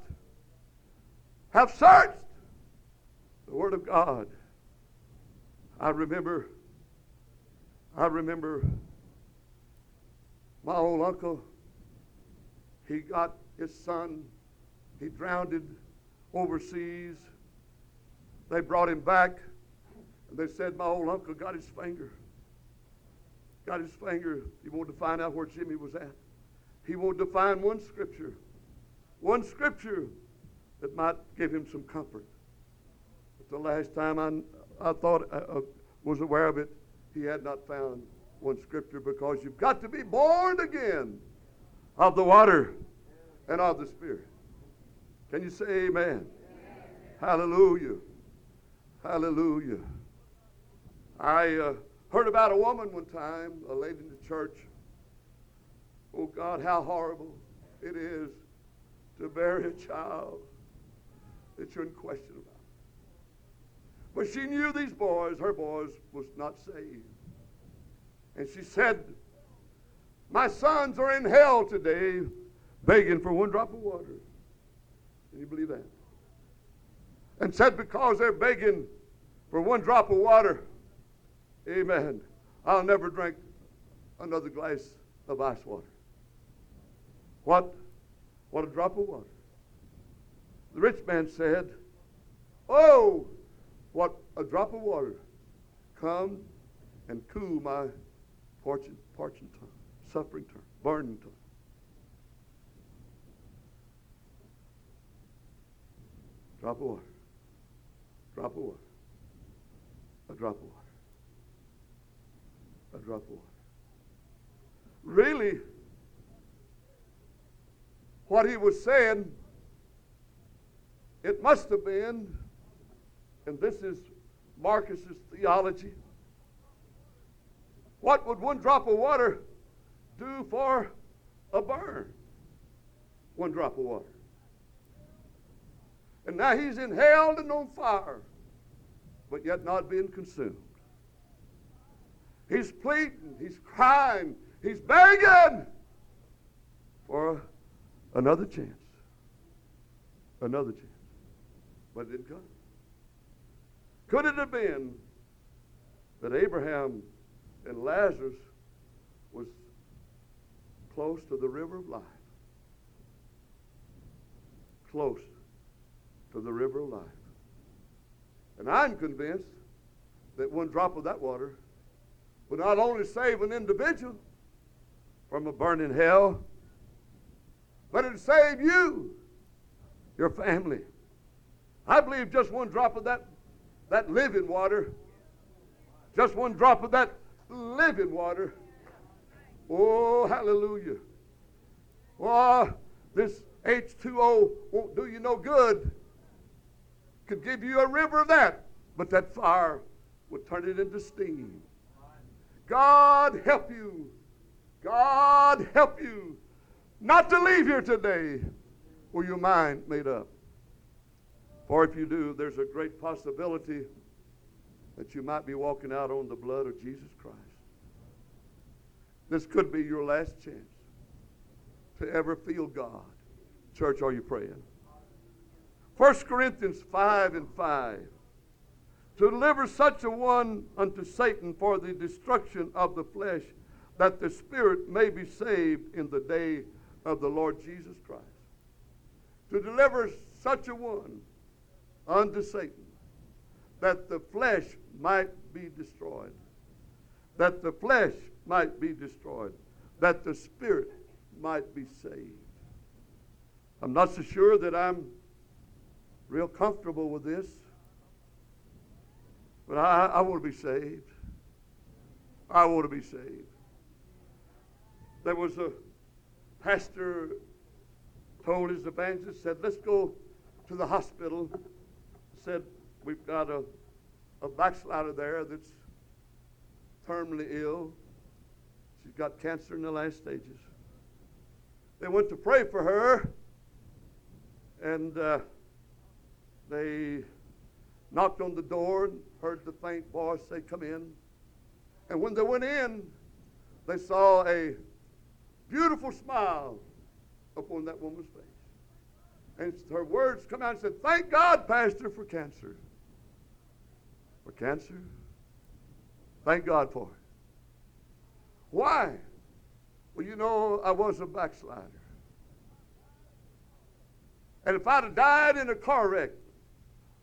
have searched the Word of God. I remember, I remember my old uncle he got his son, he drowned overseas. They brought him back, and they said, My old uncle got his finger. Got his finger. He wanted to find out where Jimmy was at. He wanted to find one scripture, one scripture that might give him some comfort. But the last time I, I thought I uh, was aware of it, he had not found one scripture because you've got to be born again of the water and of the Spirit. Can you say amen? amen. Hallelujah. Hallelujah. I uh, heard about a woman one time, a lady in the church. Oh God, how horrible it is to bury a child that you're in question about. But she knew these boys, her boys, was not saved. And she said, My sons are in hell today begging for one drop of water. Can you believe that? And said, Because they're begging for one drop of water, amen, I'll never drink another glass of ice water. What? What a drop of water. The rich man said, Oh, what a drop of water. Come and cool my parching, parching tongue, suffering tongue, burning tongue. Drop of water. Drop of water. A drop of water. A drop of water. Really, what he was saying, it must have been, and this is Marcus's theology. What would one drop of water do for a burn? One drop of water. And now he's inhaled and on fire, but yet not being consumed. He's pleading, he's crying, he's begging for another chance. Another chance. But it didn't come. Could it have been that Abraham and Lazarus was close to the river of life? Close to the river of life. And I'm convinced that one drop of that water would not only save an individual from a burning hell, but it'd save you, your family. I believe just one drop of that, that living water, just one drop of that living water. Oh, hallelujah. Oh, this H2O won't do you no good could give you a river of that, but that fire would turn it into steam. God help you. God help you not to leave here today with your mind made up. For if you do, there's a great possibility that you might be walking out on the blood of Jesus Christ. This could be your last chance to ever feel God. Church, are you praying? 1 Corinthians 5 and 5. To deliver such a one unto Satan for the destruction of the flesh, that the spirit may be saved in the day of the Lord Jesus Christ. To deliver such a one unto Satan, that the flesh might be destroyed. That the flesh might be destroyed. That the spirit might be saved. I'm not so sure that I'm real comfortable with this. But I, I want to be saved. I want to be saved. There was a pastor told his evangelist, said, let's go to the hospital. Said, we've got a, a backslider there that's terminally ill. She's got cancer in the last stages. They went to pray for her, and uh, they knocked on the door and heard the faint voice say, Come in. And when they went in, they saw a beautiful smile upon that woman's face. And her words come out and said, Thank God, Pastor, for cancer. For cancer? Thank God for it. Why? Well, you know, I was a backslider. And if I'd have died in a car wreck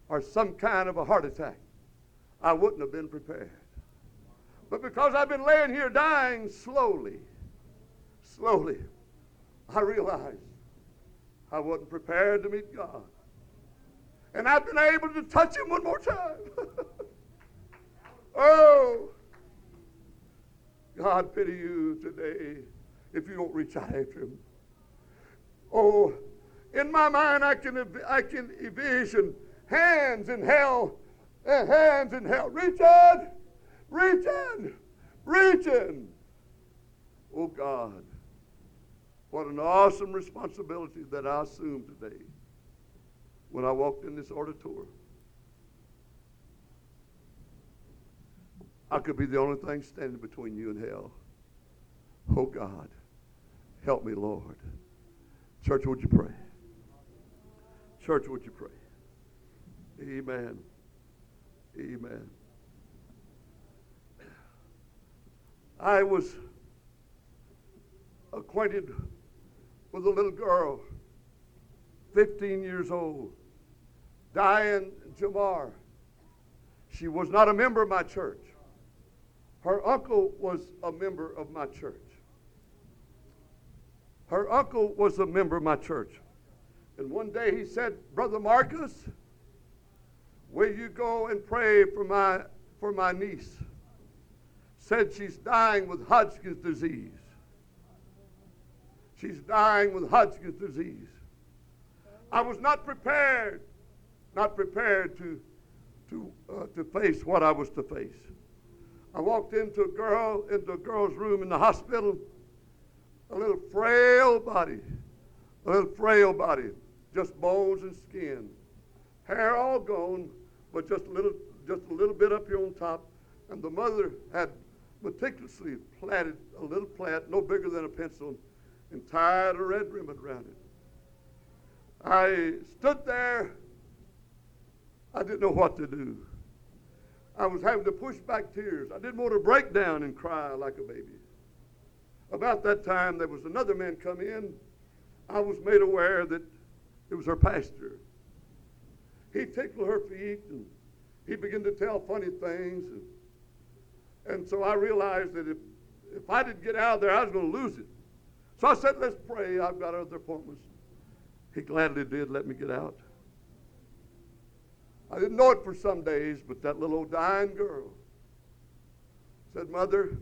or some kind of a heart attack, I wouldn't have been prepared. But because I've been laying here dying slowly, slowly, I realized I wasn't prepared to meet God. And I've been able to touch Him one more time. oh, God pity you today if you don't reach out after Him. Oh, in my mind, I can, I can envision hands in hell, uh, hands in hell, reaching, reaching, reaching. Oh God, what an awesome responsibility that I assume today when I walked in this auditorium. I could be the only thing standing between you and hell. Oh God, help me, Lord. Church, would you pray? Church, would you pray? Amen. Amen. I was acquainted with a little girl, 15 years old, Diane Jamar. She was not a member of my church. Her uncle was a member of my church. Her uncle was a member of my church. And one day he said, Brother Marcus, will you go and pray for my, for my niece? Said she's dying with Hodgkin's disease. She's dying with Hodgkin's disease. I was not prepared, not prepared to, to, uh, to face what I was to face. I walked into a girl, into a girl's room in the hospital, a little frail body, a little frail body just bones and skin. Hair all gone, but just a little, just a little bit up here on top. And the mother had meticulously plaited a little plait, no bigger than a pencil, and tied a red ribbon around it. I stood there. I didn't know what to do. I was having to push back tears. I didn't want to break down and cry like a baby. About that time, there was another man come in. I was made aware that it was her pastor. He tickled her feet and he began to tell funny things. And, and so I realized that if, if I didn't get out of there, I was going to lose it. So I said, let's pray. I've got other appointments. He gladly did let me get out. I didn't know it for some days, but that little old dying girl said, Mother,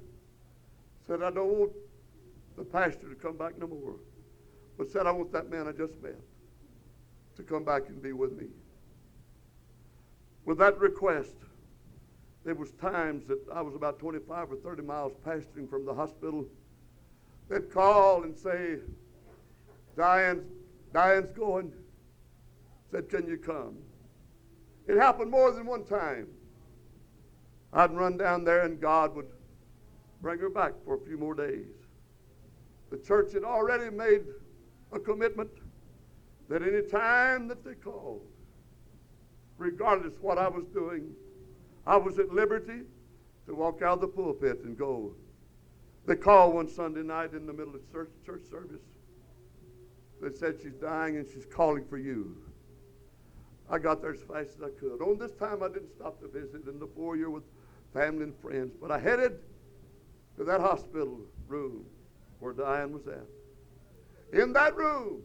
said, I don't want the pastor to come back no more, but said, I want that man I just met to come back and be with me. With that request, there was times that I was about 25 or 30 miles pastoring from the hospital. They'd call and say, Diane's, Diane's going. Said, can you come? It happened more than one time. I'd run down there and God would bring her back for a few more days. The church had already made a commitment that any time that they called, regardless what I was doing, I was at liberty to walk out of the pulpit and go. They called one Sunday night in the middle of church, church service. They said she's dying and she's calling for you. I got there as fast as I could. On this time, I didn't stop to visit in the foyer with family and friends, but I headed to that hospital room where Diane was at. In that room,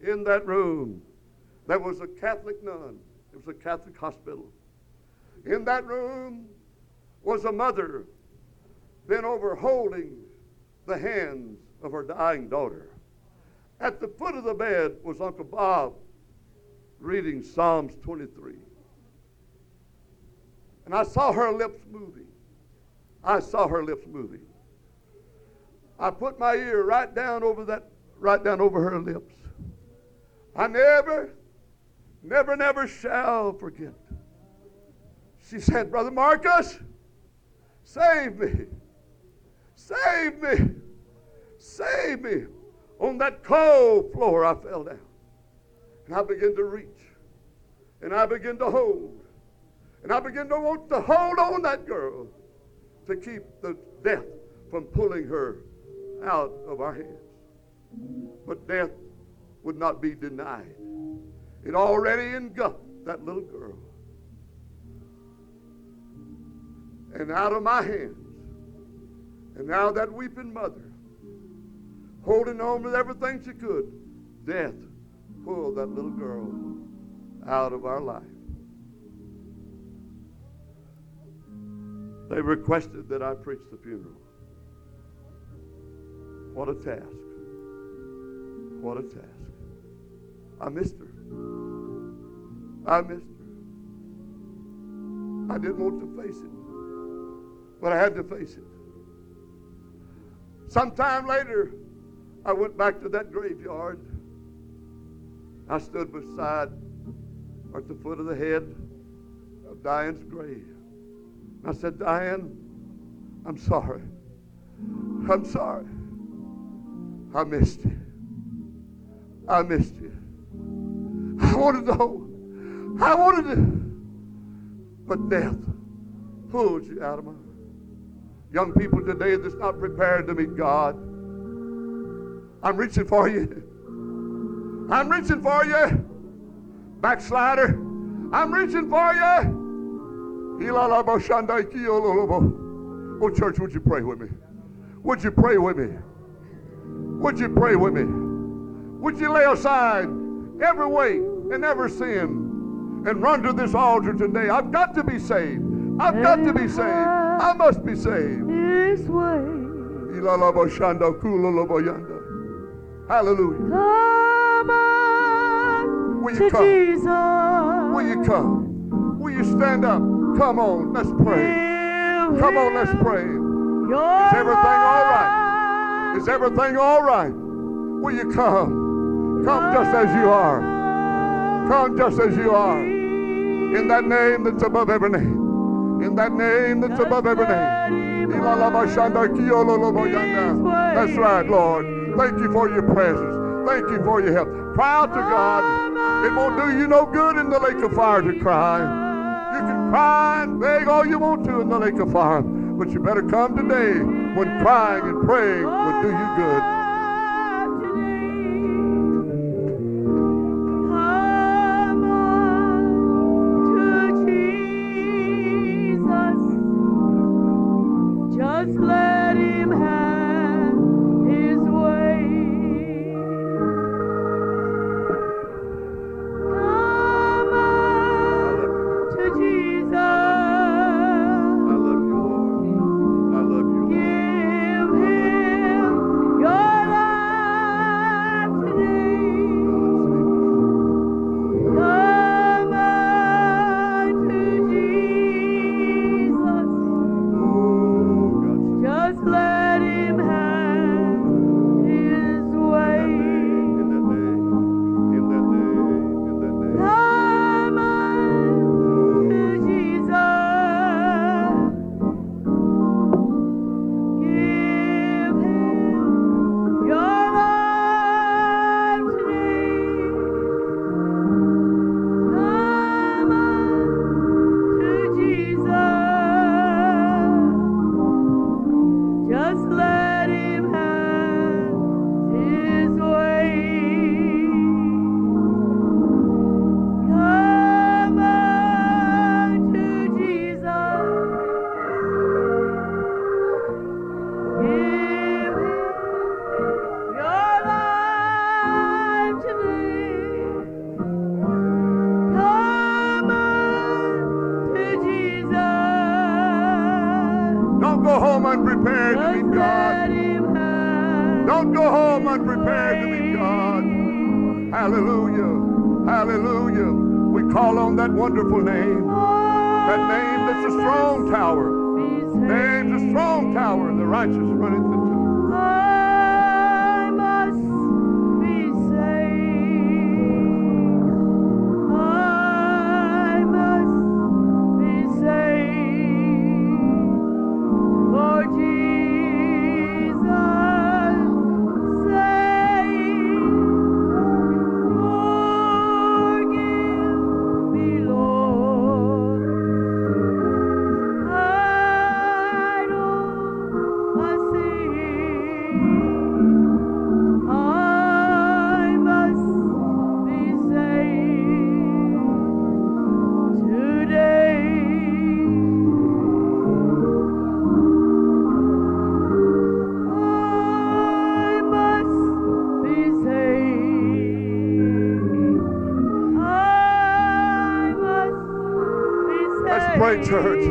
in that room, there was a Catholic nun. It was a Catholic hospital. In that room was a mother bent over holding the hands of her dying daughter. At the foot of the bed was Uncle Bob reading Psalms 23. And I saw her lips moving. I saw her lips moving. I put my ear right down over that, right down over her lips. I never, never, never shall forget. She said, Brother Marcus, save me. Save me. Save me. On that cold floor, I fell down. And I began to reach. And I began to hold. And I began to want to hold on that girl to keep the death from pulling her out of our hands. But death would not be denied. It already engulfed that little girl. And out of my hands, and now that weeping mother, holding on with everything she could, death pulled that little girl out of our life. They requested that I preach the funeral. What a task. What a task. I missed her. I missed her. I didn't want to face it, but I had to face it. Sometime later, I went back to that graveyard. I stood beside, or at the foot of the head of Diane's grave. I said, Diane, I'm sorry. I'm sorry. I missed you. I missed you. I wanted to hold. I wanted to. But death pulled you out of my Young people today that's not prepared to meet God. I'm reaching for you. I'm reaching for you. Backslider. I'm reaching for you. Oh, church, would you pray with me? Would you pray with me? Would you pray with me? Would you lay aside every weight and every sin and run to this altar today? I've got to be saved. I've got to be saved. I must be saved. This way. Hallelujah. Come on Will you come? Jesus. Will you come? Will you stand up? Come on, let's pray. Come on, let's pray. Is everything all right? Is everything all right? Will you come? Come just as you are. Come just as you are. In that name that's above every name. In that name that's above every name. That's right, Lord. Thank you for your presence. Thank you for your help. Cry out to God. It won't do you no good in the lake of fire to cry. You can cry and beg all you want to in the lake of fire. But you better come today when crying and praying will do you good. Church.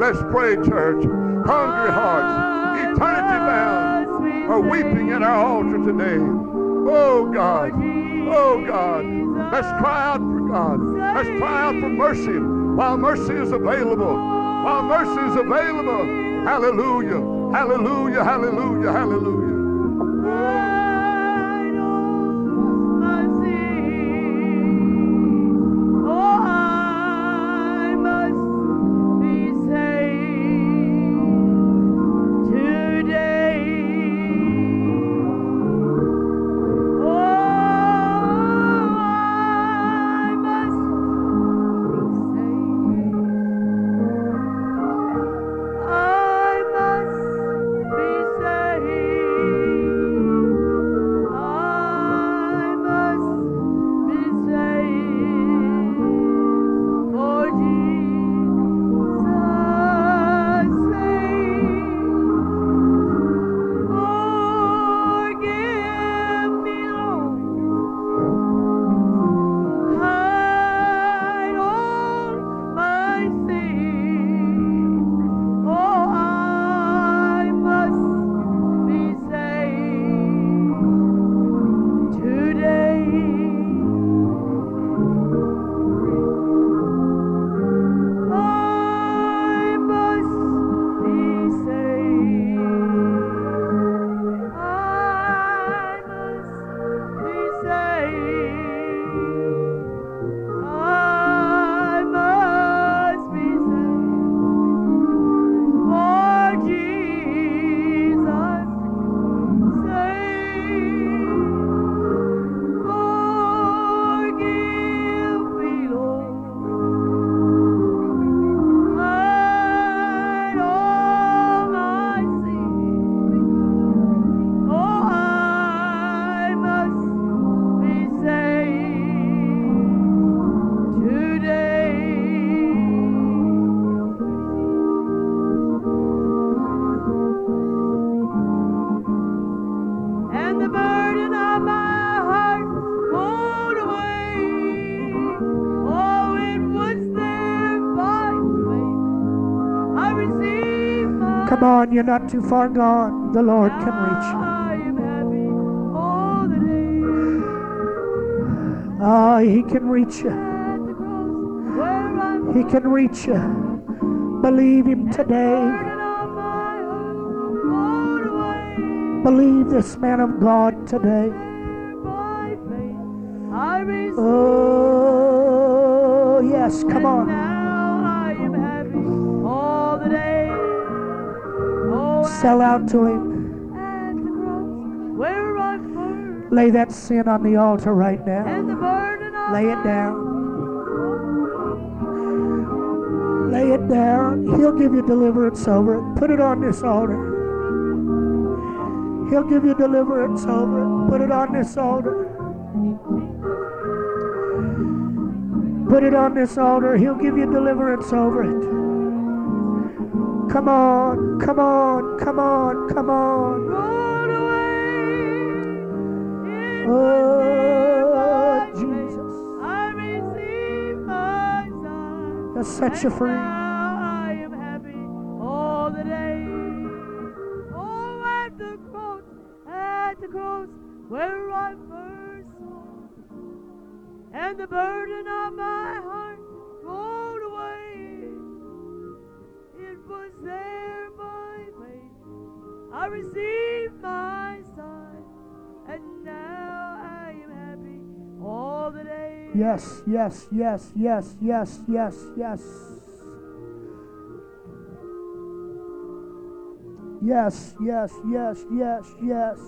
Let's pray, church. Hungry hearts, eternity bound, are weeping at our altar today. Oh God. Oh God. Let's cry out for God. Let's cry out for mercy while mercy is available. While mercy is available. Hallelujah. Hallelujah. Hallelujah. Hallelujah. You're not too far gone. The Lord can reach you. I am happy all the day Ah, He can reach you. at the cross where I'm He can reach you. Believe Him today. burden of my heart rolled away. Believe this man of God today. Sell out to Him. Lay that sin on the altar right now. Lay it down. Lay it down. He'll give you deliverance over it. Put it on this altar. He'll give you deliverance over it. Put it on this altar. Put it on this altar. He'll give you deliverance over it. Come on, come on, come on, come on. away. Oh, was there by faith. Jesus. I received my son. He'll set you free. Now I am happy all the day. Oh, at the cross, at the cross, where I first saw, and the burden of my heart I received my son, and now I am happy all the day. Yes, yes, yes, yes, yes, yes, yes. Yes, yes, yes, yes, yes.